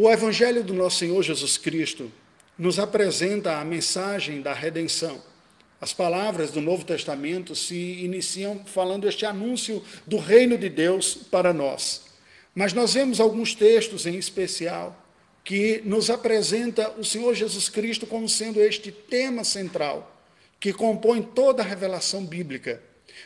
O Evangelho do nosso Senhor Jesus Cristo nos apresenta a mensagem da redenção. As palavras do Novo Testamento se iniciam falando este anúncio do reino de Deus para nós. Mas nós vemos alguns textos em especial que nos apresenta o Senhor Jesus Cristo como sendo este tema central que compõe toda a revelação bíblica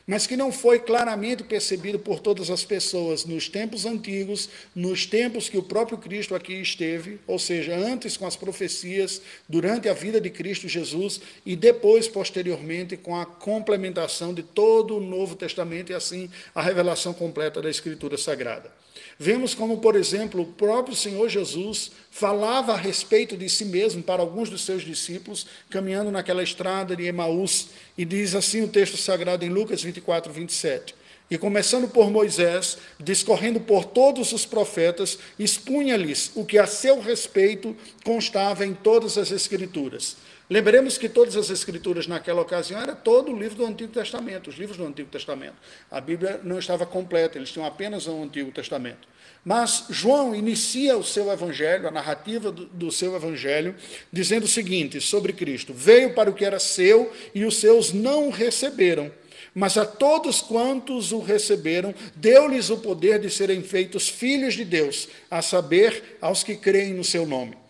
mas que não foi claramente percebido por todas as pessoas nos tempos antigos, nos tempos que o próprio Cristo aqui esteve, ou seja, antes com as profecias, durante a vida de Cristo Jesus e depois, posteriormente, com a complementação de todo o Novo Testamento e assim a revelação completa da Escritura Sagrada. Vemos como, por exemplo, o próprio Senhor Jesus falava a respeito de si mesmo para alguns dos seus discípulos, caminhando naquela estrada de Emaús, e diz assim o texto sagrado em Lucas 24, 27. E começando por Moisés, discorrendo por todos os profetas, expunha-lhes o que a seu respeito constava em todas as Escrituras. Lembremos que todas as escrituras naquela ocasião era todo o livro do Antigo Testamento, os livros do Antigo Testamento. A Bíblia não estava completa, eles tinham apenas o Antigo Testamento. Mas João inicia o seu evangelho, a narrativa do, do, seu evangelho, dizendo o seguinte sobre Cristo: Veio para o que era seu e os seus não o receberam. Mas a todos quantos o receberam, deu-lhes o poder de serem feitos filhos de Deus, a saber, aos que creem no seu nome.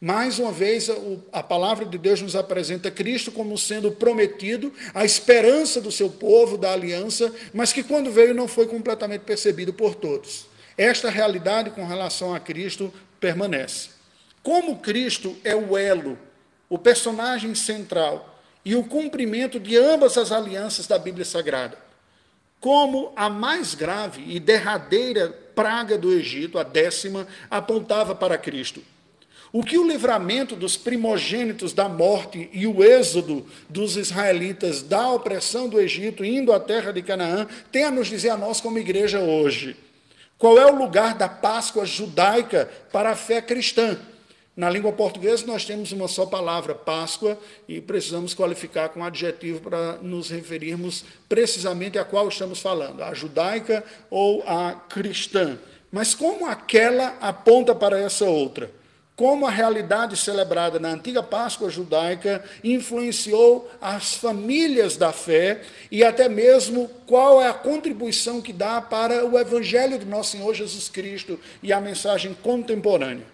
Mais uma vez, a palavra de Deus nos apresenta Cristo como sendo prometido, a esperança do seu povo, da aliança, mas que quando veio não foi completamente percebido por todos. Esta realidade com relação a Cristo permanece. Como Cristo é o elo, o personagem central e o cumprimento de ambas as alianças da Bíblia Sagrada, como a mais grave e derradeira praga do Egito, a décima, apontava para Cristo. O que o livramento dos primogênitos da morte e o êxodo dos israelitas da opressão do Egito, indo à terra de Canaã, tem a nos dizer a nós como igreja hoje? Qual é o lugar da Páscoa judaica para a fé cristã? Na língua portuguesa, nós temos uma só palavra, Páscoa, e precisamos qualificar com um adjetivo para nos referirmos precisamente a qual estamos falando, a judaica ou a cristã. Mas como aquela aponta para essa outra? Como a realidade celebrada na antiga Páscoa judaica influenciou as famílias da fé e até mesmo qual é a contribuição que dá para o evangelho do nosso Senhor Jesus Cristo e a mensagem contemporânea.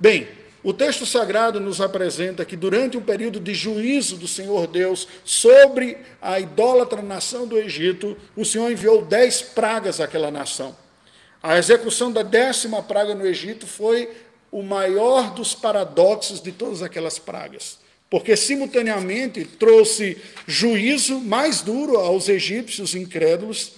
Bem, o texto sagrado nos apresenta que durante o período de juízo do Senhor Deus sobre a idólatra nação do Egito, o Senhor enviou dez pragas àquela nação. A execução da décima praga no Egito foi o maior dos paradoxos de todas aquelas pragas. Porque, simultaneamente, trouxe juízo mais duro aos egípcios incrédulos,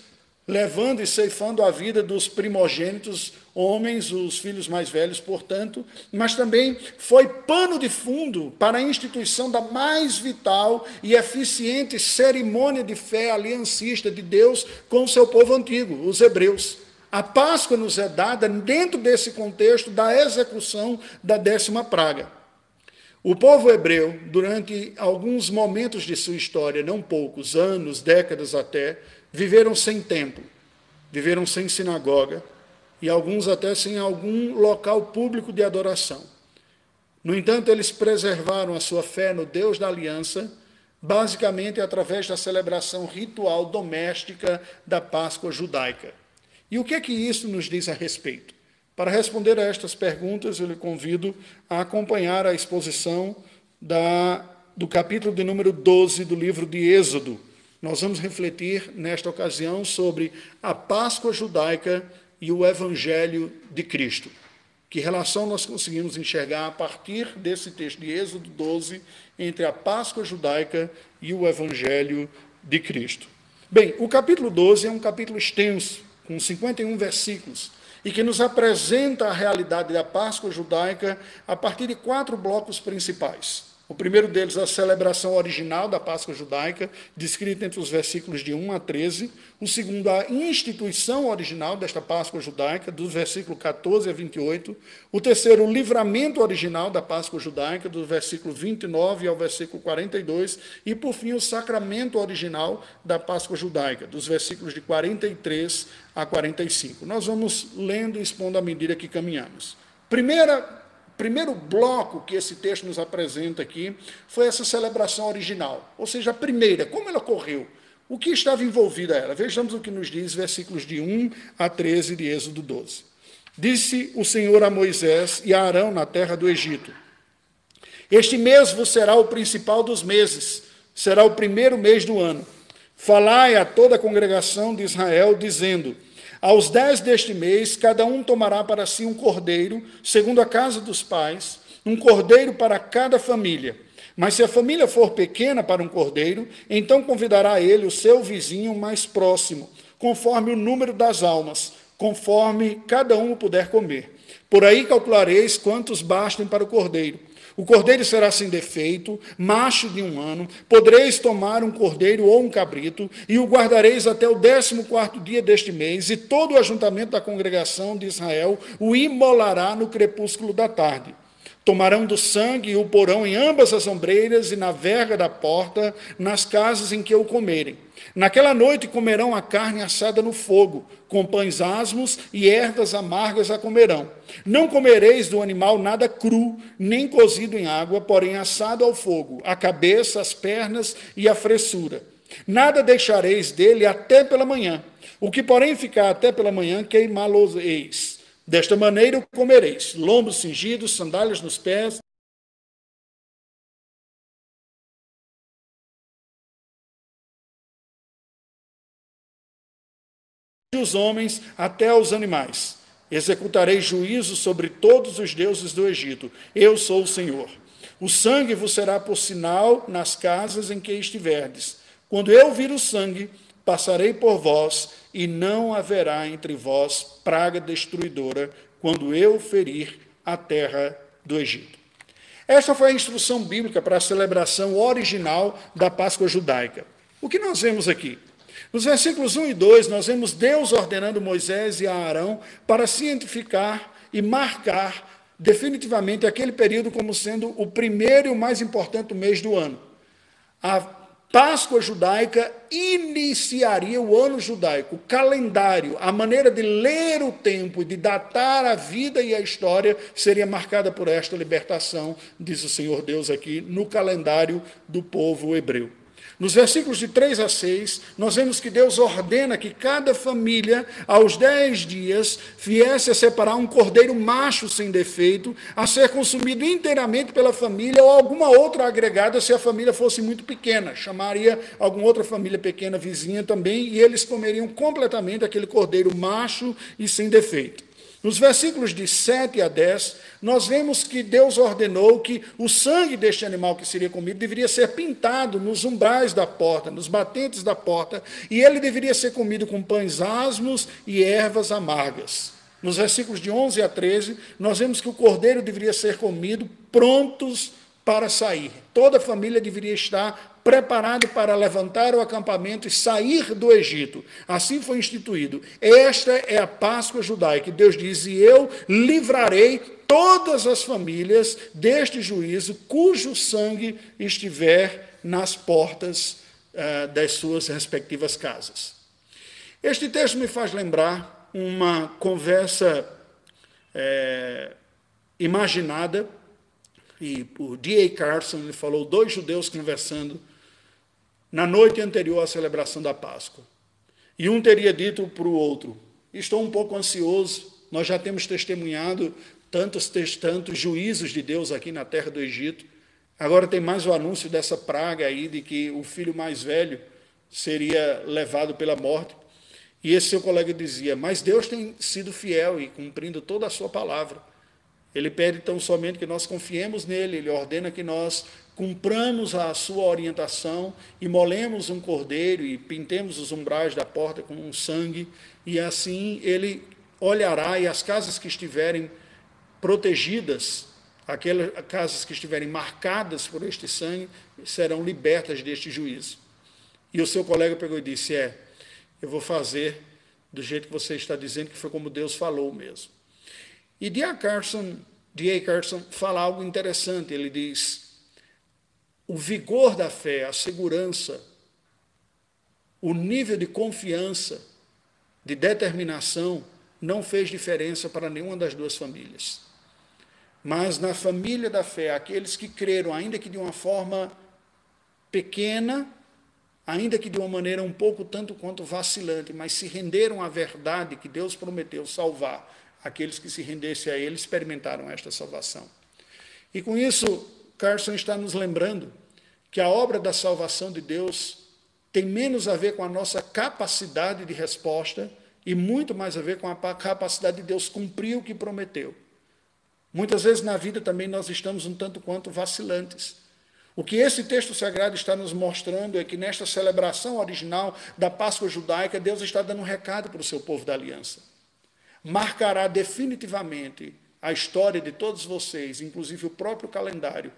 levando e ceifando a vida dos primogênitos, homens, os filhos mais velhos, portanto, mas também foi pano de fundo para a instituição da mais vital e eficiente cerimônia de fé aliancista de Deus com o seu povo antigo, os hebreus. A Páscoa nos é dada dentro desse contexto da execução da décima praga. O povo hebreu, durante alguns momentos de sua história, não poucos, anos, décadas até, viveram sem templo, viveram sem sinagoga e alguns até sem algum local público de adoração. No entanto, eles preservaram a sua fé no Deus da aliança, basicamente através da celebração ritual doméstica da Páscoa judaica. E o que é que isso nos diz a respeito? Para responder a estas perguntas, eu lhe convido a acompanhar a exposição da, do capítulo de número 12 do livro de Êxodo. Nós vamos refletir, nesta ocasião, sobre a Páscoa judaica e o Evangelho de Cristo. Que relação nós conseguimos enxergar a partir desse texto de Êxodo 12 entre a Páscoa judaica e o Evangelho de Cristo? Bem, o capítulo 12 é um capítulo extenso, com 51 versículos, e que nos apresenta a realidade da Páscoa judaica a partir de quatro blocos principais. O primeiro deles, a celebração original da Páscoa judaica, descrita entre os versículos de 1 a 13. O segundo, a instituição original desta Páscoa judaica, dos versículos 14 a 28. O terceiro, o livramento original da Páscoa judaica, do versículo 29 ao versículo 42. E, por fim, o sacramento original da Páscoa judaica, dos versículos de 43 a 45. Nós vamos lendo e expondo à medida que caminhamos. Primeira primeiro bloco que esse texto nos apresenta aqui foi essa celebração original, ou seja, a primeira, como ela ocorreu, o que estava envolvido a ela. Vejamos o que nos diz versículos de 1 a 13 de Êxodo 12. Disse o Senhor a Moisés e a Arão na terra do Egito: Este mês vos será o principal dos meses, será o primeiro mês do ano. Falai a toda a congregação de Israel, dizendo: Aos dez deste mês, cada um tomará para si um cordeiro, segundo a casa dos pais, um cordeiro para cada família. Mas se a família for pequena para um cordeiro, então convidará ele o seu vizinho mais próximo, conforme o número das almas conforme cada um puder comer. Por aí calculareis quantos bastem para o cordeiro. O cordeiro será sem defeito, macho de um ano. Podereis tomar um cordeiro ou um cabrito, e o guardareis até o décimo quarto dia deste mês, e todo o ajuntamento da congregação de Israel o imolará no crepúsculo da tarde. Tomarão do sangue e o porão em ambas as ombreiras e na verga da porta, nas casas em que o comerem. Naquela noite comerão a carne assada no fogo, com pães asmos e ervas amargas a comerão. Não comereis do animal nada cru, nem cozido em água, porém assado ao fogo, a cabeça, as pernas e a fressura. Nada deixareis dele até pela manhã. O que, porém, ficar até pela manhã, queimá-lo-eis. Desta maneira comereis: lombos cingidos, sandálias nos pés, os homens até os animais. Executarei juízo sobre todos os deuses do Egito. Eu sou o Senhor. O sangue vos será por sinal nas casas em que estiverdes. Quando eu vir o sangue, passarei por vós, e não haverá entre vós praga destruidora, quando eu ferir a terra do Egito. Esta foi a instrução bíblica para a celebração original da Páscoa judaica. O que nós vemos aqui? Nos versículos 1 e 2, nós vemos Deus ordenando Moisés e Arão para cientificar e marcar definitivamente aquele período como sendo o primeiro e o mais importante mês do ano. A Páscoa judaica iniciaria o ano judaico, o calendário, a maneira de ler o tempo e de datar a vida e a história seria marcada por esta libertação, diz o Senhor Deus aqui, no calendário do povo hebreu. Nos versículos de 3 a 6, nós vemos que Deus ordena que cada família, aos 10 dias, viesse a separar um cordeiro macho sem defeito, a ser consumido inteiramente pela família ou alguma outra agregada, se a família fosse muito pequena. Chamaria alguma outra família pequena vizinha também, e eles comeriam completamente aquele cordeiro macho e sem defeito. Nos versículos de 7 a 10, nós vemos que Deus ordenou que o sangue deste animal que seria comido deveria ser pintado nos umbrais da porta, nos batentes da porta, e ele deveria ser comido com pães asmos e ervas amargas. Nos versículos de 11 a 13, nós vemos que o cordeiro deveria ser comido prontos para sair. Toda a família deveria estar preparado para levantar o acampamento e sair do Egito. Assim foi instituído. Esta é a Páscoa judaica. Deus diz: E eu livrarei todas as famílias deste juízo cujo sangue estiver nas portas uh, das suas respectivas casas. Este texto me faz lembrar uma conversa é, imaginada, e o D.A. Carson ele falou dois judeus conversando na noite anterior à celebração da Páscoa. E um teria dito para o outro: Estou um pouco ansioso, nós já temos testemunhado tantos, tantos juízos de Deus aqui na terra do Egito. Agora tem mais o anúncio dessa praga aí de que o filho mais velho seria levado pela morte. E esse seu colega dizia: Mas Deus tem sido fiel e cumprindo toda a sua palavra. Ele pede tão somente que nós confiemos nele, ele ordena que nós cumpramos a sua orientação, imolemos um cordeiro e pintemos os umbrais da porta com um sangue, e assim ele olhará e as casas que estiverem protegidas, aquelas casas que estiverem marcadas por este sangue, serão libertas deste juízo. E o seu colega pegou e disse: É, eu vou fazer do jeito que você está dizendo, que foi como Deus falou mesmo. E D.A. Carson. Carson fala algo interessante. Ele diz: o vigor da fé, a segurança, o nível de confiança, de determinação, não fez diferença para nenhuma das duas famílias. mas na família da fé, aqueles que creram, ainda que de uma forma pequena, ainda que de uma maneira um pouco tanto quanto vacilante, mas se renderam à verdade que Deus prometeu salvar, aqueles que se rendessem a Ele experimentaram esta salvação. E com isso, Carson está nos lembrando que a obra da salvação de Deus tem menos a ver com a nossa capacidade de resposta e muito mais a ver com a capacidade de Deus cumprir o que prometeu. Muitas vezes na vida também nós estamos um tanto quanto vacilantes. O que esse texto sagrado está nos mostrando é que nesta celebração original da Páscoa judaica, Deus está dando um recado para o seu povo da aliança. Marcará definitivamente a história de todos vocês, inclusive o próprio calendário,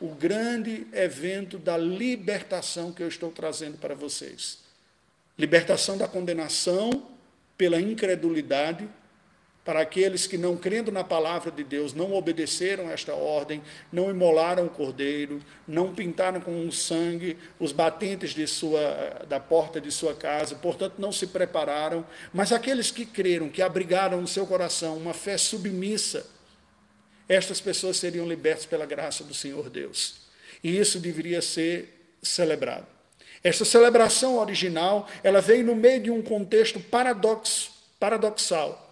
o grande evento da libertação que eu estou trazendo para vocês. Libertação da condenação pela incredulidade para aqueles que, não crendo na palavra de Deus, não obedeceram esta ordem, não imolaram o cordeiro, não pintaram com o sangue os batentes sua, da porta de sua casa, portanto, não se prepararam. Mas aqueles que creram, que abrigaram no seu coração uma fé submissa, estas pessoas seriam libertas pela graça do Senhor Deus. E isso deveria ser celebrado. Esta celebração original, ela veio no meio de um contexto paradoxo, paradoxal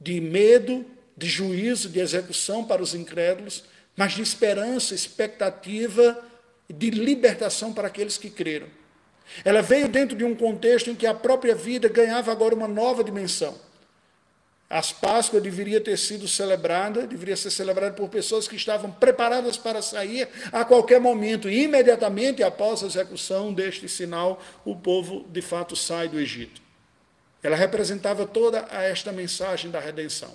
de medo, de juízo, de execução para os incrédulos, mas de esperança, expectativa, de libertação para aqueles que creram. Ela veio dentro de um contexto em que a própria vida ganhava agora uma nova dimensão. As Páscoas deveria ter sido celebrada, deveria ser celebrada por pessoas que estavam preparadas para sair a qualquer momento. E imediatamente após a execução deste sinal, o povo de fato sai do Egito. Ela representava toda esta mensagem da redenção.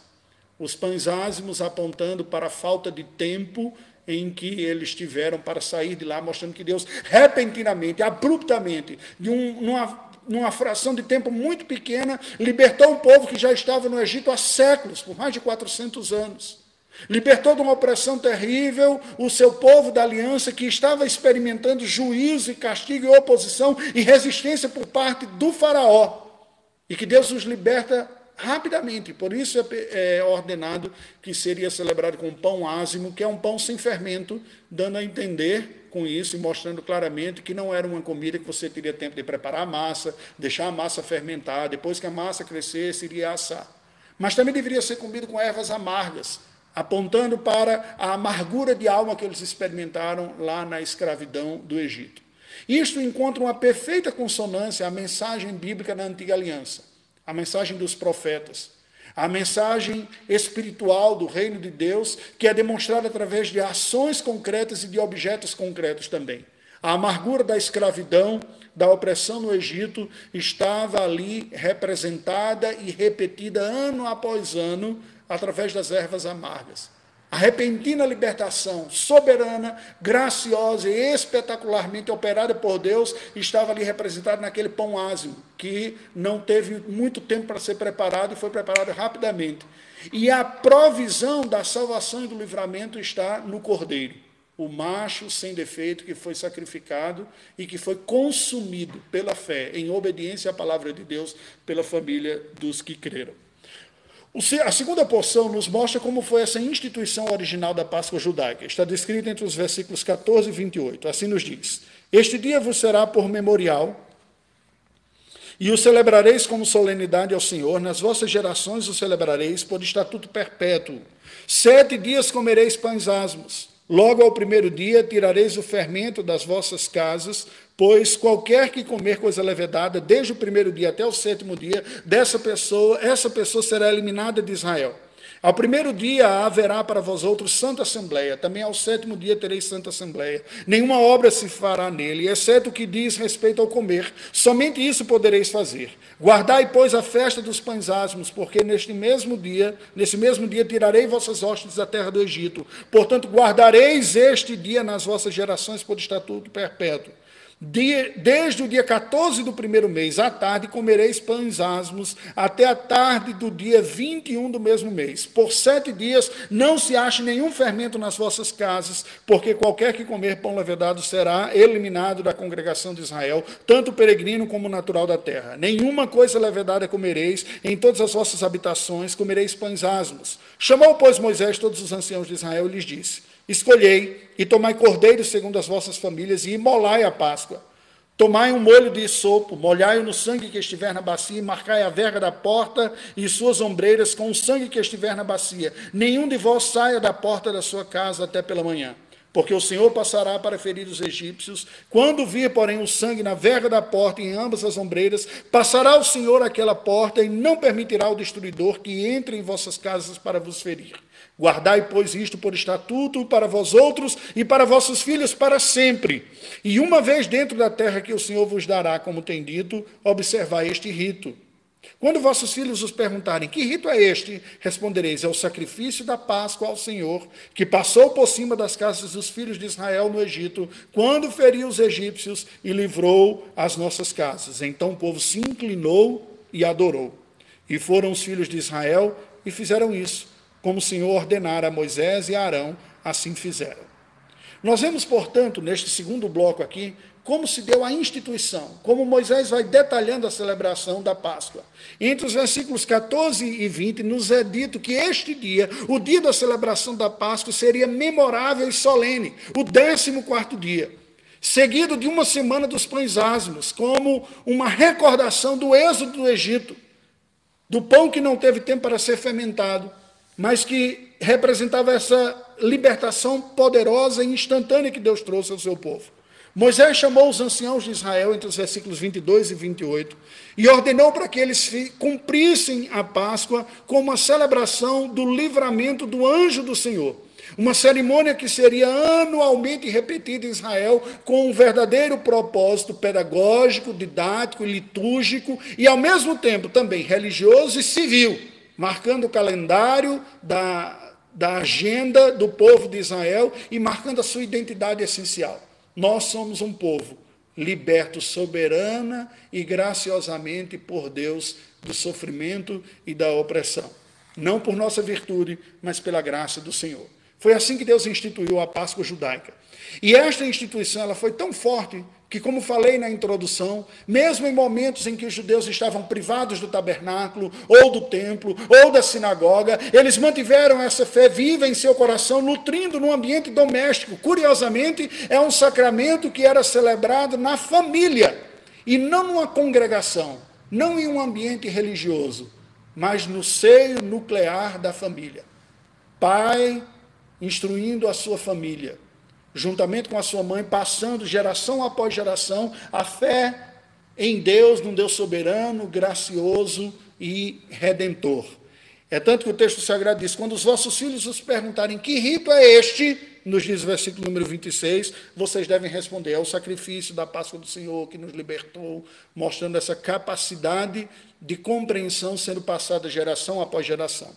Os pães ázimos apontando para a falta de tempo em que eles tiveram para sair de lá, mostrando que Deus repentinamente, abruptamente, de um, numa, numa fração de tempo muito pequena, libertou um povo que já estava no Egito há séculos, por mais de 400 anos. Libertou de uma opressão terrível o seu povo da aliança que estava experimentando juízo e castigo e oposição e resistência por parte do Faraó. E que Deus os liberta rapidamente. Por isso é, é ordenado que seria celebrado com pão ázimo, que é um pão sem fermento, dando a entender com isso e mostrando claramente que não era uma comida que você teria tempo de preparar a massa, deixar a massa fermentar, depois que a massa crescesse, iria assar. Mas também deveria ser comido com ervas amargas, apontando para a amargura de alma que eles experimentaram lá na escravidão do Egito. Isto encontra uma perfeita consonância à mensagem bíblica na antiga aliança, a mensagem dos profetas, a mensagem espiritual do reino de Deus, que é demonstrada através de ações concretas e de objetos concretos também. A amargura da escravidão, da opressão no Egito, estava ali representada e repetida ano após ano através das ervas amargas. A repentina libertação soberana, graciosa e espetacularmente operada por Deus estava ali representada naquele pão ázimo, que não teve muito tempo para ser preparado e foi preparado rapidamente. E a provisão da salvação e do livramento está no cordeiro, o macho sem defeito que foi sacrificado e que foi consumido pela fé, em obediência à palavra de Deus, pela família dos que creram. A segunda porção nos mostra como foi essa instituição original da Páscoa judaica. Está descrita entre os versículos 14 e 28. Assim nos diz: Este dia vos será por memorial, e o celebrareis como solenidade ao Senhor. Nas vossas gerações o celebrareis por estatuto perpétuo. Sete dias comereis pães asmos. Logo ao primeiro dia tirareis o fermento das vossas casas, pois qualquer que comer coisa levedada, desde o primeiro dia até o sétimo dia, dessa pessoa, essa pessoa será eliminada de Israel. Ao primeiro dia haverá para vós outros santa assembleia, também ao sétimo dia tereis santa assembleia. Nenhuma obra se fará nele, exceto o que diz respeito ao comer. Somente isso podereis fazer. Guardai, pois, a festa dos pães asmos, porque neste mesmo dia, nesse mesmo dia tirarei vossas hostes da terra do Egito. Portanto, guardareis este dia nas vossas gerações por estatuto perpétuo. Desde o dia 14 do primeiro mês, à tarde, comereis pães asmos, até a tarde do dia 21 do mesmo mês. Por sete dias não se ache nenhum fermento nas vossas casas, porque qualquer que comer pão levedado será eliminado da congregação de Israel, tanto peregrino como natural da terra. Nenhuma coisa levedada comereis, em todas as vossas habitações comereis pães asmos. Chamou, pois, Moisés todos os anciãos de Israel e lhes disse: Escolhei e tomai cordeiros segundo as vossas famílias e imolai a Páscoa. Tomai um molho de sopo, molhai-o no sangue que estiver na bacia, e marcai a verga da porta e suas ombreiras com o sangue que estiver na bacia. Nenhum de vós saia da porta da sua casa até pela manhã. Porque o Senhor passará para ferir os egípcios. Quando vir, porém, o sangue na verga da porta e em ambas as ombreiras, passará o Senhor aquela porta e não permitirá ao destruidor que entre em vossas casas para vos ferir. Guardai, pois, isto por estatuto para vós outros e para vossos filhos para sempre. E uma vez dentro da terra que o Senhor vos dará, como tem dito, observai este rito. Quando vossos filhos os perguntarem: Que rito é este? Respondereis: É o sacrifício da Páscoa ao Senhor, que passou por cima das casas dos filhos de Israel no Egito, quando feriu os egípcios e livrou as nossas casas. Então o povo se inclinou e adorou. E foram os filhos de Israel e fizeram isso como o Senhor ordenara a Moisés e a Arão, assim fizeram. Nós vemos, portanto, neste segundo bloco aqui, como se deu a instituição, como Moisés vai detalhando a celebração da Páscoa. Entre os versículos 14 e 20, nos é dito que este dia, o dia da celebração da Páscoa, seria memorável e solene, o 14 dia, seguido de uma semana dos pães asmos, como uma recordação do êxodo do Egito, do pão que não teve tempo para ser fermentado, mas que representava essa libertação poderosa e instantânea que Deus trouxe ao seu povo. Moisés chamou os anciãos de Israel, entre os versículos 22 e 28, e ordenou para que eles cumprissem a Páscoa como a celebração do livramento do anjo do Senhor. Uma cerimônia que seria anualmente repetida em Israel com um verdadeiro propósito pedagógico, didático, litúrgico e, ao mesmo tempo, também religioso e civil marcando o calendário da, da agenda do povo de Israel e marcando a sua identidade essencial. Nós somos um povo liberto soberana e graciosamente por Deus do sofrimento e da opressão. Não por nossa virtude, mas pela graça do Senhor. Foi assim que Deus instituiu a Páscoa judaica. E esta instituição ela foi tão forte que, como falei na introdução, mesmo em momentos em que os judeus estavam privados do tabernáculo, ou do templo, ou da sinagoga, eles mantiveram essa fé viva em seu coração, nutrindo no ambiente doméstico. Curiosamente, é um sacramento que era celebrado na família, e não numa congregação, não em um ambiente religioso, mas no seio nuclear da família. Pai instruindo a sua família juntamente com a sua mãe, passando geração após geração a fé em Deus, num Deus soberano, gracioso e redentor. É tanto que o texto sagrado diz: quando os vossos filhos os perguntarem que rito é este, nos diz o versículo número 26, vocês devem responder: é o sacrifício da Páscoa do Senhor que nos libertou, mostrando essa capacidade de compreensão sendo passada geração após geração.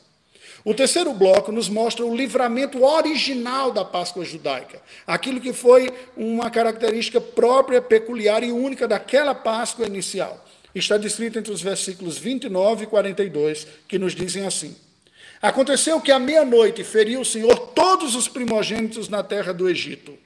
O terceiro bloco nos mostra o livramento original da Páscoa judaica, aquilo que foi uma característica própria, peculiar e única daquela Páscoa inicial. Está descrito entre os versículos 29 e 42, que nos dizem assim: Aconteceu que à meia-noite feriu o Senhor todos os primogênitos na terra do Egito.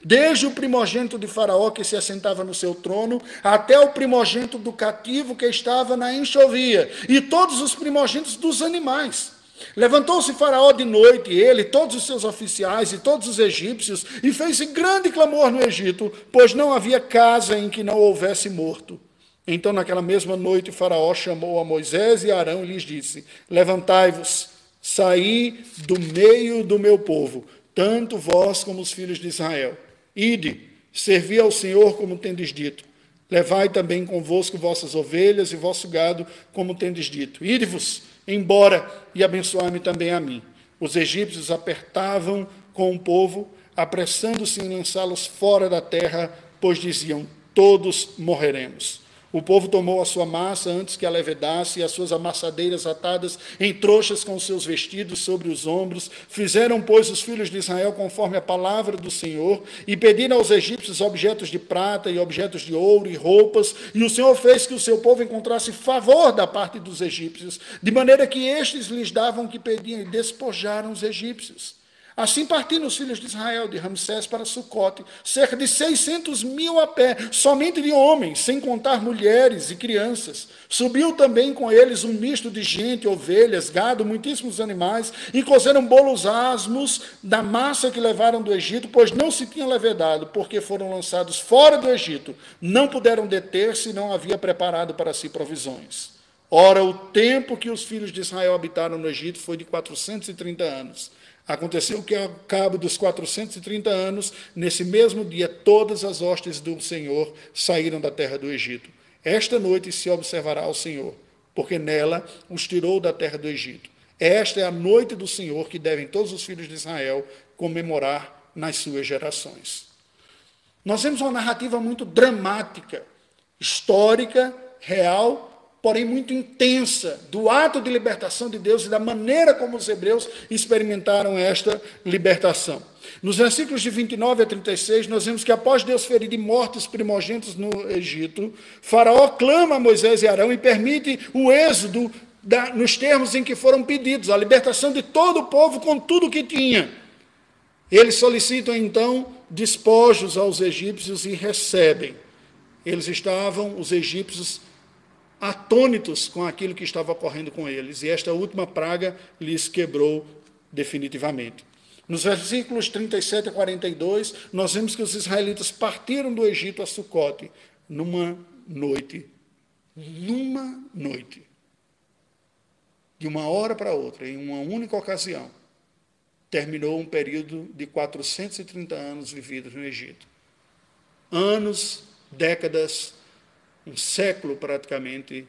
Desde o primogênito de Faraó que se assentava no seu trono, até o primogênito do cativo que estava na enxovia, e todos os primogênitos dos animais. Levantou-se Faraó de noite, ele, todos os seus oficiais e todos os egípcios, e fez grande clamor no Egito, pois não havia casa em que não houvesse morto. Então, naquela mesma noite, Faraó chamou a Moisés e Arão e lhes disse: Levantai-vos, saí do meio do meu povo, tanto vós como os filhos de Israel. Ide, servi ao Senhor como tendes dito. Levai também convosco vossas ovelhas e vosso gado, como tendes dito. Ide-vos embora e abençoar-me também a mim. Os egípcios apertavam com o povo, apressando-se em lançá-los fora da terra, pois diziam: Todos morreremos. O povo tomou a sua massa antes que a levedasse, e as suas amassadeiras atadas em trouxas com seus vestidos sobre os ombros. Fizeram, pois, os filhos de Israel conforme a palavra do Senhor, e pediram aos egípcios objetos de prata e objetos de ouro e roupas, e o Senhor fez que o seu povo encontrasse favor da parte dos egípcios, de maneira que estes lhes davam o que pediam e despojaram os egípcios. Assim partiram os filhos de Israel de Ramsés para Sucote, cerca de 600 mil a pé, somente de homens, sem contar mulheres e crianças. Subiu também com eles um misto de gente, ovelhas, gado, muitíssimos animais, e cozeram bolos asmos da massa que levaram do Egito, pois não se tinha levedado, porque foram lançados fora do Egito. Não puderam deter-se, não havia preparado para si provisões. Ora, o tempo que os filhos de Israel habitaram no Egito foi de 430 anos. Aconteceu que, ao cabo dos 430 anos, nesse mesmo dia, todas as hostes do Senhor saíram da terra do Egito. Esta noite se observará ao Senhor, porque nela os tirou da terra do Egito. Esta é a noite do Senhor que devem todos os filhos de Israel comemorar nas suas gerações. Nós vemos uma narrativa muito dramática, histórica, real porém muito intensa, do ato de libertação de Deus e da maneira como os hebreus experimentaram esta libertação. Nos versículos de 29 a 36, nós vemos que após Deus ferir de morte os primogênitos no Egito, Faraó clama a Moisés e Arão e permite o êxodo da, nos termos em que foram pedidos, a libertação de todo o povo com tudo que tinha. Eles solicitam então despojos aos egípcios e recebem. Eles estavam, os egípcios, atônitos com aquilo que estava ocorrendo com eles, e esta última praga lhes quebrou definitivamente. Nos versículos 37 a 42, nós vemos que os israelitas partiram do Egito a Sucote numa noite. Numa noite. De uma hora para outra, em uma única ocasião, terminou um período de 430 anos vividos no Egito. Anos, décadas, um século praticamente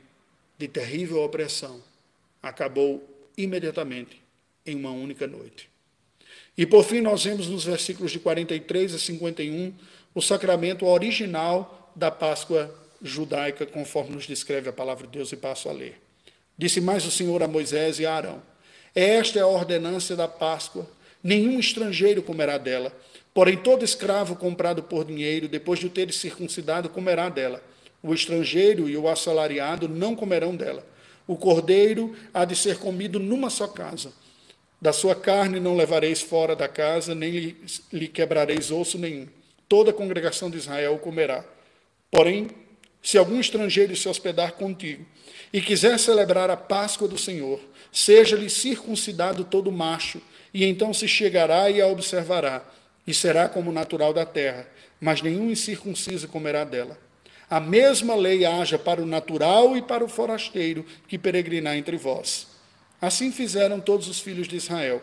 de terrível opressão, acabou imediatamente em uma única noite. E por fim, nós vemos nos versículos de 43 a 51 o sacramento original da Páscoa judaica, conforme nos descreve a palavra de Deus, e passo a ler. Disse mais o Senhor a Moisés e a Arão: Esta é a ordenança da Páscoa, nenhum estrangeiro comerá dela, porém todo escravo comprado por dinheiro, depois de o ter circuncidado, comerá dela o estrangeiro e o assalariado não comerão dela. O cordeiro há de ser comido numa só casa. Da sua carne não levareis fora da casa, nem lhe, lhe quebrareis osso nenhum. Toda a congregação de Israel o comerá. Porém, se algum estrangeiro se hospedar contigo e quiser celebrar a Páscoa do Senhor, seja-lhe circuncidado todo macho, e então se chegará e a observará, e será como natural da terra, mas nenhum incircunciso comerá dela. A mesma lei haja para o natural e para o forasteiro que peregrinar entre vós. Assim fizeram todos os filhos de Israel,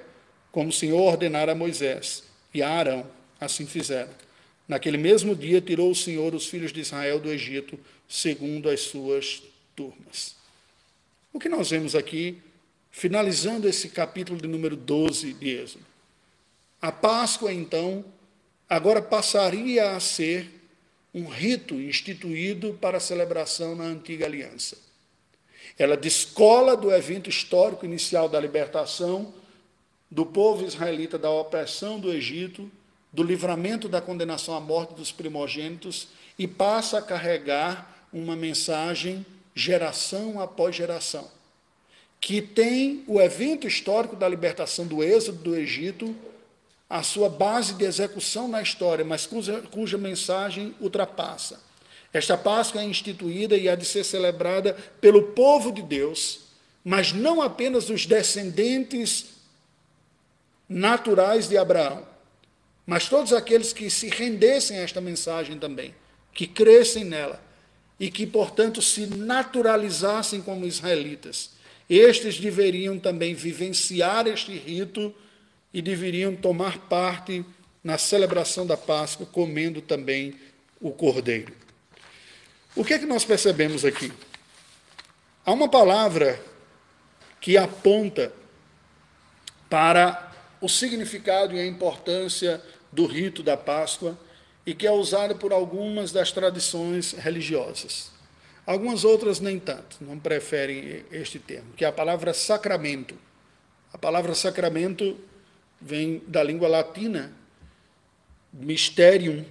como o Senhor ordenara a Moisés e a Arão, assim fizeram. Naquele mesmo dia tirou o Senhor os filhos de Israel do Egito, segundo as suas turmas. O que nós vemos aqui, finalizando esse capítulo de número 12 de Êxodo? A Páscoa, então, agora passaria a ser um rito instituído para a celebração na antiga aliança. Ela descola do evento histórico inicial da libertação do povo israelita da opressão do Egito, do livramento da condenação à morte dos primogênitos e passa a carregar uma mensagem geração após geração, que tem o evento histórico da libertação do êxodo do Egito a sua base de execução na história, mas cuja, cuja mensagem ultrapassa. Esta Páscoa é instituída e há de ser celebrada pelo povo de Deus, mas não apenas os descendentes naturais de Abraão, mas todos aqueles que se rendessem a esta mensagem também, que crescem nela e que, portanto, se naturalizassem como israelitas. Estes deveriam também vivenciar este rito e deveriam tomar parte na celebração da Páscoa, comendo também o cordeiro. O que é que nós percebemos aqui? Há uma palavra que aponta para o significado e a importância do rito da Páscoa e que é usada por algumas das tradições religiosas. Algumas outras nem tanto, não preferem este termo, que é a palavra sacramento. A palavra sacramento vem da língua latina, mysterium,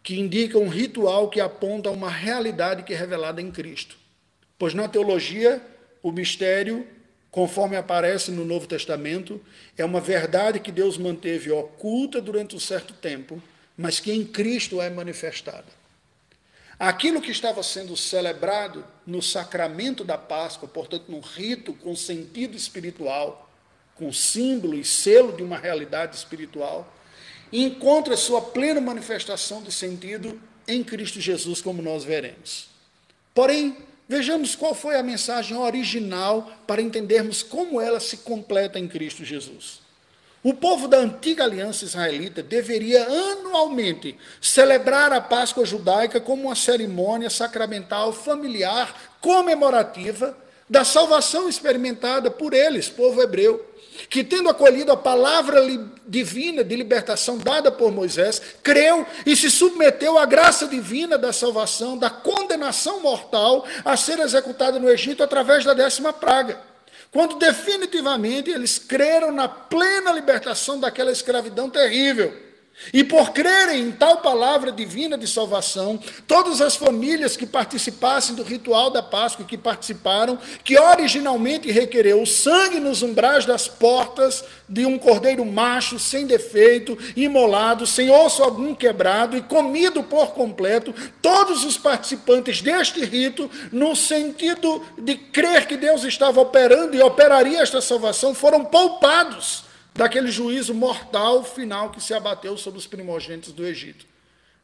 que indica um ritual que aponta a uma realidade que é revelada em Cristo. Pois na teologia, o mistério, conforme aparece no Novo Testamento, é uma verdade que Deus manteve oculta durante um certo tempo, mas que em Cristo é manifestada. Aquilo que estava sendo celebrado no sacramento da Páscoa, portanto, num rito com sentido espiritual, com símbolo e selo de uma realidade espiritual, encontra sua plena manifestação de sentido em Cristo Jesus, como nós veremos. Porém, vejamos qual foi a mensagem original para entendermos como ela se completa em Cristo Jesus. O povo da antiga aliança israelita deveria anualmente celebrar a Páscoa judaica como uma cerimônia sacramental familiar comemorativa da salvação experimentada por eles, povo hebreu que, tendo acolhido a palavra divina de libertação dada por Moisés, creu e se submeteu à graça divina da salvação, da condenação mortal a ser executada no Egito através da décima praga. Quando definitivamente eles creram na plena libertação daquela escravidão terrível e por crerem em tal palavra divina de salvação, todas as famílias que participassem do ritual da Páscoa e que participaram, que originalmente requereu o sangue nos umbrais das portas de um cordeiro macho sem defeito, imolado, sem osso algum quebrado e comido por completo, todos os participantes deste rito, no sentido de crer que Deus estava operando e operaria esta salvação, foram poupados daquele juízo mortal final que se abateu sobre os primogênitos do Egito.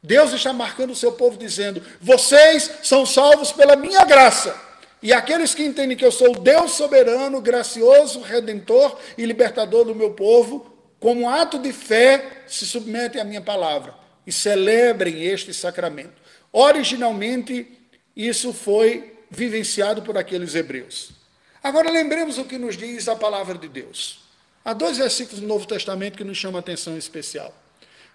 Deus está marcando o seu povo dizendo: vocês são salvos pela minha graça. E aqueles que entendem que eu sou o Deus soberano, gracioso, redentor e libertador do meu povo, como ato de fé, se submetem à minha palavra e celebrem este sacramento. Originalmente, isso foi vivenciado por aqueles hebreus. Agora lembremos o que nos diz a palavra de Deus. Há dois versículos do Novo Testamento que nos chamam a atenção especial.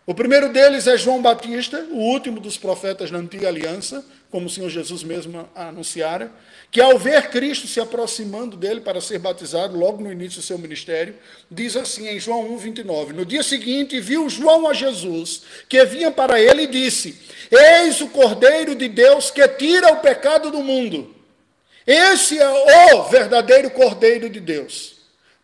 O primeiro deles é João Batista, o último dos profetas da antiga aliança, como o Senhor Jesus mesmo anunciara, que ao ver Cristo se aproximando dele para ser batizado, logo no início do seu ministério, diz assim em João 1, 29. No dia seguinte, viu João a Jesus, que vinha para ele e disse: Eis o Cordeiro de Deus que tira o pecado do mundo. Esse é o verdadeiro Cordeiro de Deus.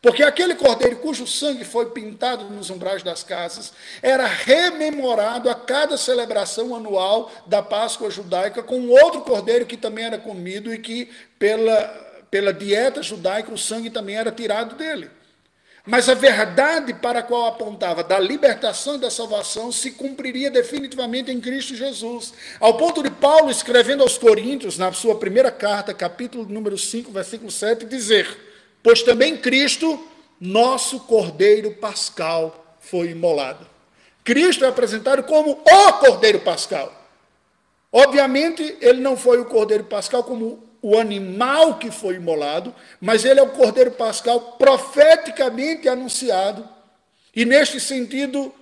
Porque aquele cordeiro cujo sangue foi pintado nos umbrais das casas era rememorado a cada celebração anual da Páscoa judaica com outro cordeiro que também era comido e que, pela, pela dieta judaica, o sangue também era tirado dele. Mas a verdade para a qual apontava da libertação e da salvação se cumpriria definitivamente em Cristo Jesus. Ao ponto de Paulo, escrevendo aos Coríntios, na sua primeira carta, capítulo número 5, versículo 7, dizer pois também Cristo, nosso Cordeiro Pascal, foi imolado. Cristo é apresentado como o Cordeiro Pascal. Obviamente, ele não foi o Cordeiro Pascal como o animal que foi imolado, mas ele é o Cordeiro Pascal profeticamente anunciado. E neste sentido,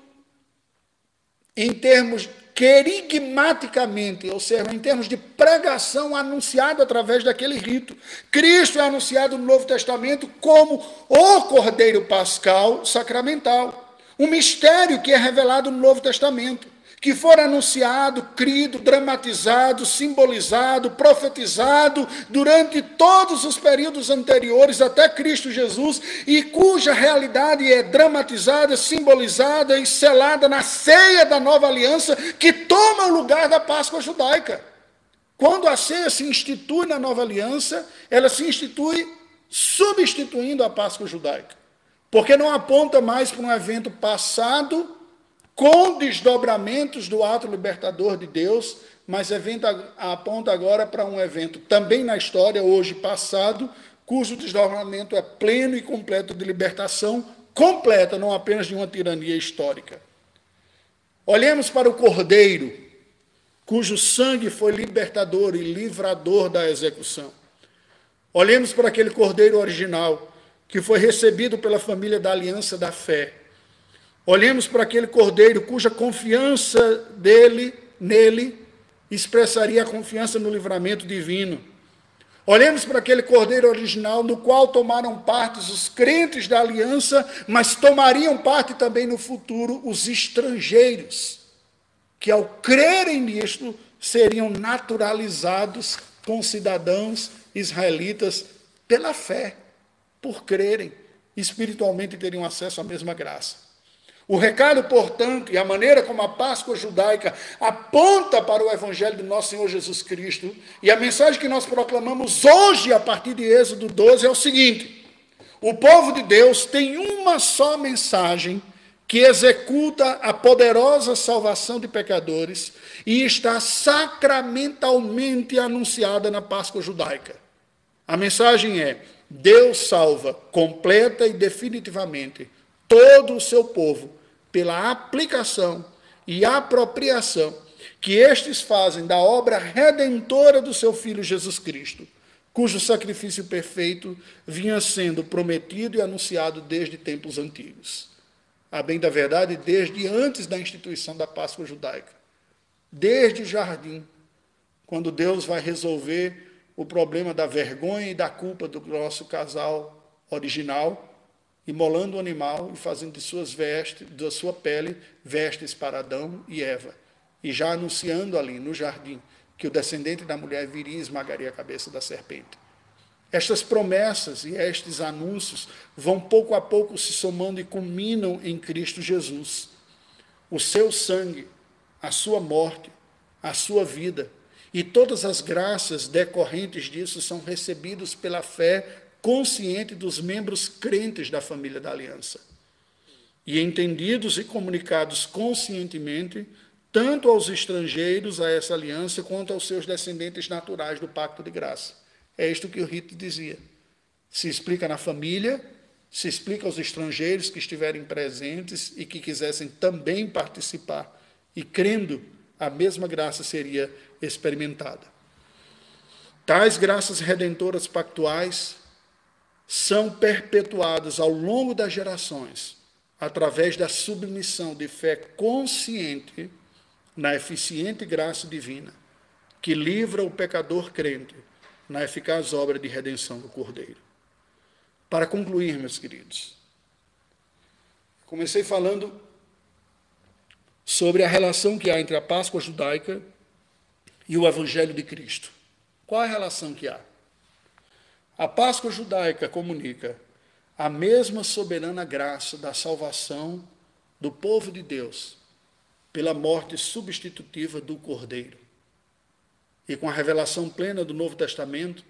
em termos querigmaticamente, ou seja, em termos de pregação anunciada através daquele rito. Cristo é anunciado no Novo Testamento como o Cordeiro Pascal sacramental, um mistério que é revelado no Novo Testamento que for anunciado, crido, dramatizado, simbolizado, profetizado durante todos os períodos anteriores até Cristo Jesus e cuja realidade é dramatizada, simbolizada e selada na ceia da nova aliança que toma o lugar da Páscoa judaica. Quando a ceia se institui na nova aliança, ela se institui substituindo a Páscoa judaica. Porque não aponta mais para um evento passado com desdobramentos do ato libertador de Deus, mas evento aponta agora para um evento também na história, hoje passado, cujo desdobramento é pleno e completo de libertação completa, não apenas de uma tirania histórica. Olhemos para o Cordeiro, cujo sangue foi libertador e livrador da execução. Olhemos para aquele Cordeiro original, que foi recebido pela família da aliança da fé Olhemos para aquele cordeiro cuja confiança dele, nele, expressaria a confiança no livramento divino. Olhemos para aquele cordeiro original, no qual tomaram parte os crentes da aliança, mas tomariam parte também no futuro os estrangeiros, que ao crerem nisto seriam naturalizados com cidadãos israelitas pela fé, por crerem, espiritualmente teriam acesso à mesma graça. O recado, portanto, e a maneira como a Páscoa judaica aponta para o Evangelho do nosso Senhor Jesus Cristo, e a mensagem que nós proclamamos hoje, a partir de Êxodo 12, é o seguinte: o povo de Deus tem uma só mensagem que executa a poderosa salvação de pecadores e está sacramentalmente anunciada na Páscoa judaica. A mensagem é: Deus salva completa e definitivamente todo o seu povo pela aplicação e apropriação que estes fazem da obra redentora do seu Filho Jesus Cristo, cujo sacrifício perfeito vinha sendo prometido e anunciado desde tempos antigos. A bem da verdade, desde antes da instituição da Páscoa judaica. Desde o jardim, quando Deus vai resolver o problema da vergonha e da culpa do nosso casal original, imolando o animal e fazendo de suas vestes, da sua pele, vestes para Adão e Eva. E já anunciando ali no jardim que o descendente da mulher viria e esmagaria a cabeça da serpente. Estas promessas e estes anúncios vão pouco a pouco se somando e culminam em Cristo Jesus. O seu sangue, a sua morte, a sua vida e todas as graças decorrentes disso são recebidos pela fé consciente dos membros crentes da família da aliança. E entendidos e comunicados conscientemente, tanto aos estrangeiros a essa aliança, quanto aos seus descendentes naturais do pacto de graça. É isto que o rito dizia. Se explica na família, se explica aos estrangeiros que estiverem presentes e que quisessem também participar, e crendo, a mesma graça seria experimentada. Tais graças redentoras pactuais são perpetuados ao longo das gerações através da submissão de fé consciente na eficiente graça divina que livra o pecador crente na eficaz obra de redenção do Cordeiro. Para concluir, meus queridos, comecei falando sobre a relação que há entre a Páscoa judaica e o Evangelho de Cristo. Qual a relação que há? A Páscoa judaica comunica a mesma soberana graça da salvação do povo de Deus pela morte substitutiva do Cordeiro. E com a revelação plena do Novo Testamento,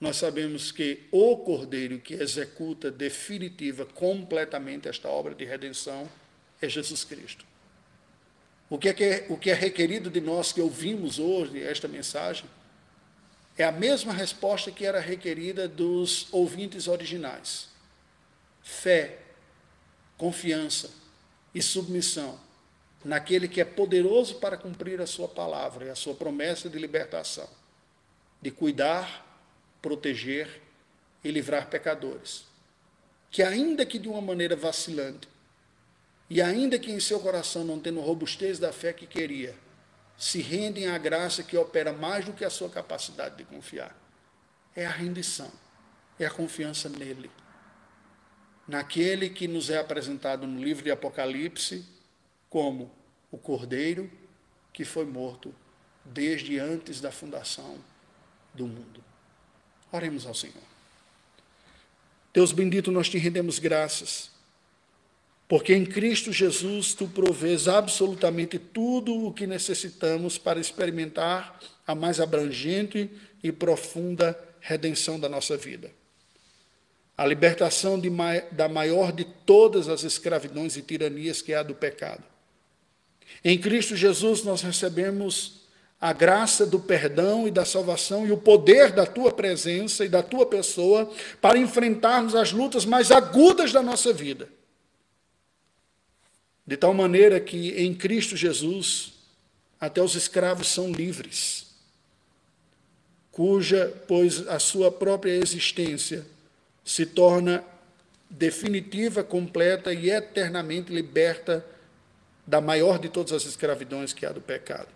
nós sabemos que o Cordeiro que executa definitiva, completamente esta obra de redenção é Jesus Cristo. O que é, que é, o que é requerido de nós que ouvimos hoje esta mensagem é a mesma resposta que era requerida dos ouvintes originais: fé, confiança e submissão naquele que é poderoso para cumprir a sua palavra e a sua promessa de libertação, de cuidar, proteger e livrar pecadores, que ainda que de uma maneira vacilante, e ainda que em seu coração não tendo robustez da fé que queria, se rendem à graça que opera mais do que a sua capacidade de confiar. É a rendição, é a confiança nele. Naquele que nos é apresentado no livro de Apocalipse como o Cordeiro que foi morto desde antes da fundação do mundo. Oremos ao Senhor. Deus bendito, nós te rendemos graças porque em Cristo Jesus tu provês absolutamente tudo o que necessitamos para experimentar a mais abrangente e profunda redenção da nossa vida. A libertação de, da maior de todas as escravidões e tiranias que há do pecado. Em Cristo Jesus nós recebemos a graça do perdão e da salvação e o poder da tua presença e da tua pessoa para enfrentarmos as lutas mais agudas da nossa vida de tal maneira que em Cristo Jesus até os escravos são livres, cuja, pois a sua própria existência se torna definitiva, completa e eternamente liberta da maior de todas as escravidões que há do pecado.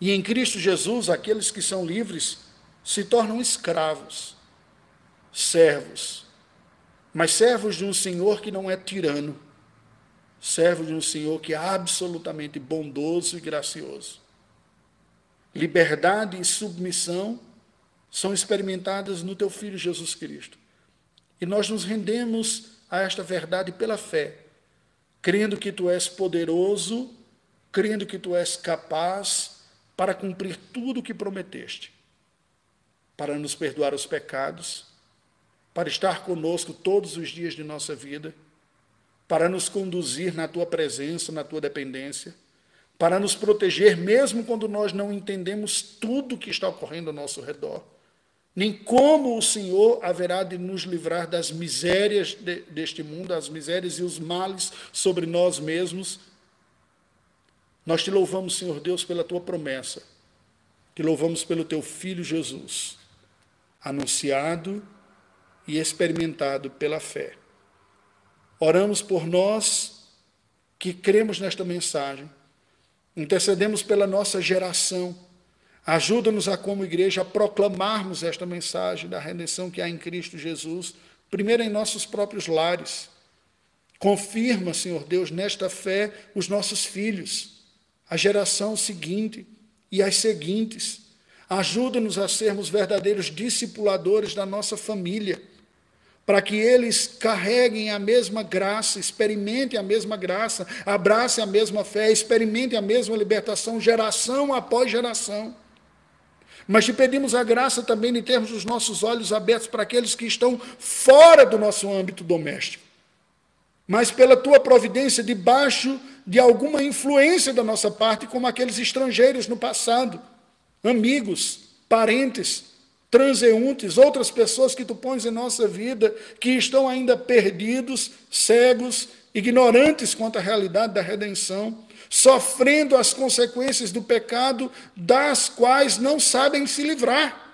E em Cristo Jesus, aqueles que são livres se tornam escravos, servos, mas servos de um Senhor que não é tirano, servos de um Senhor que é absolutamente bondoso e gracioso. Liberdade e submissão são experimentadas no teu Filho Jesus Cristo. E nós nos rendemos a esta verdade pela fé, crendo que tu és poderoso, crendo que tu és capaz para cumprir tudo o que prometeste para nos perdoar os pecados, para estar conosco todos os dias de nossa vida, para nos conduzir na tua presença, na tua dependência, para nos proteger mesmo quando nós não entendemos tudo o que está ocorrendo ao nosso redor, nem como o Senhor haverá de nos livrar das misérias de, deste mundo, as misérias e os males sobre nós mesmos. Nós te louvamos, Senhor Deus, pela tua promessa, te louvamos pelo teu Filho Jesus anunciado e experimentado pela fé. Oramos por nós que cremos nesta mensagem, intercedemos pela nossa geração. Ajuda-nos a, como igreja, a proclamarmos esta mensagem da redenção que há em Cristo Jesus, primeiro em nossos próprios lares. Confirma, Senhor Deus, nesta fé os nossos filhos, a geração seguinte e as seguintes. Ajuda-nos a sermos verdadeiros discipuladores da nossa família, para que eles carreguem a mesma graça, experimentem a mesma graça, abracem a mesma fé, experimentem a mesma libertação, geração após geração. Mas te pedimos a graça também de termos os nossos olhos abertos para aqueles que estão fora do nosso âmbito doméstico. Mas pela tua providência, debaixo de alguma influência da nossa parte, como aqueles estrangeiros no passado amigos, parentes, transeuntes, outras pessoas que tu pões em nossa vida, que estão ainda perdidos, cegos, ignorantes quanto à realidade da redenção, sofrendo as consequências do pecado, das quais não sabem se livrar.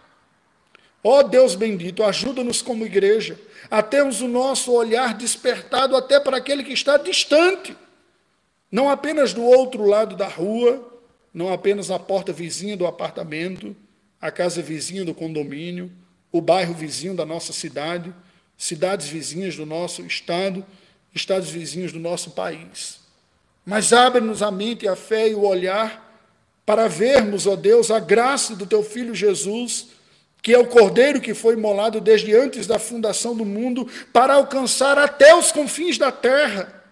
Ó oh Deus bendito, ajuda-nos como igreja a termos o nosso olhar despertado até para aquele que está distante, não apenas do outro lado da rua, não apenas a porta vizinha do apartamento, a casa vizinha do condomínio, o bairro vizinho da nossa cidade, cidades vizinhas do nosso estado, estados vizinhos do nosso país. Mas abre-nos a mente, a fé e o olhar para vermos, ó Deus, a graça do teu filho Jesus, que é o cordeiro que foi imolado desde antes da fundação do mundo, para alcançar até os confins da terra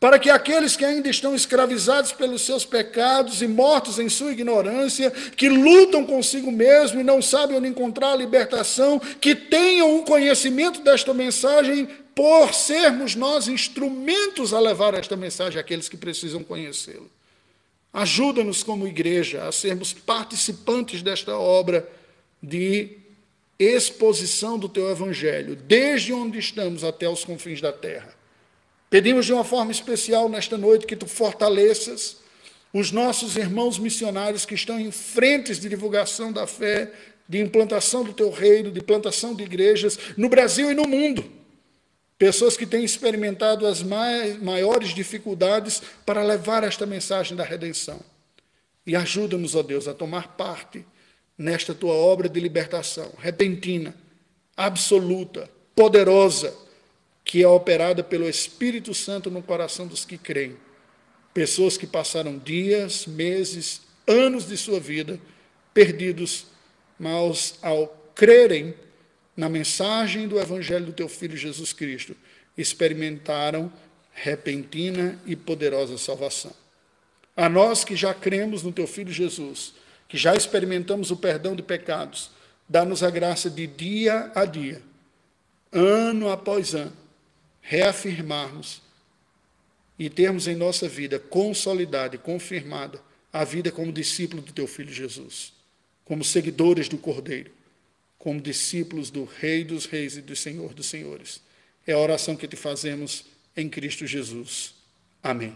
para que aqueles que ainda estão escravizados pelos seus pecados e mortos em sua ignorância, que lutam consigo mesmo e não sabem onde encontrar a libertação, que tenham um conhecimento desta mensagem, por sermos nós instrumentos a levar esta mensagem àqueles que precisam conhecê-lo. Ajuda-nos como igreja a sermos participantes desta obra de exposição do teu evangelho, desde onde estamos até os confins da terra Pedimos de uma forma especial nesta noite que tu fortaleças os nossos irmãos missionários que estão em frentes de divulgação da fé, de implantação do teu reino, de plantação de igrejas no Brasil e no mundo. Pessoas que têm experimentado as maiores dificuldades para levar esta mensagem da redenção. E ajuda-nos, ó Deus, a tomar parte nesta tua obra de libertação repentina, absoluta, poderosa que é operada pelo Espírito Santo no coração dos que creem. Pessoas que passaram dias, meses, anos de sua vida perdidos, mas ao crerem na mensagem do Evangelho do teu Filho Jesus Cristo, experimentaram repentina e poderosa salvação. A nós que já cremos no teu Filho Jesus, que já experimentamos o perdão de pecados, dá-nos a graça de dia a dia, ano após ano, reafirmarmos e termos em nossa vida consolidada e confirmada a vida como discípulo do teu filho Jesus, como seguidores do Cordeiro, como discípulos do Rei dos Reis e do Senhor dos Senhores. É a oração que te fazemos em Cristo Jesus. Amém.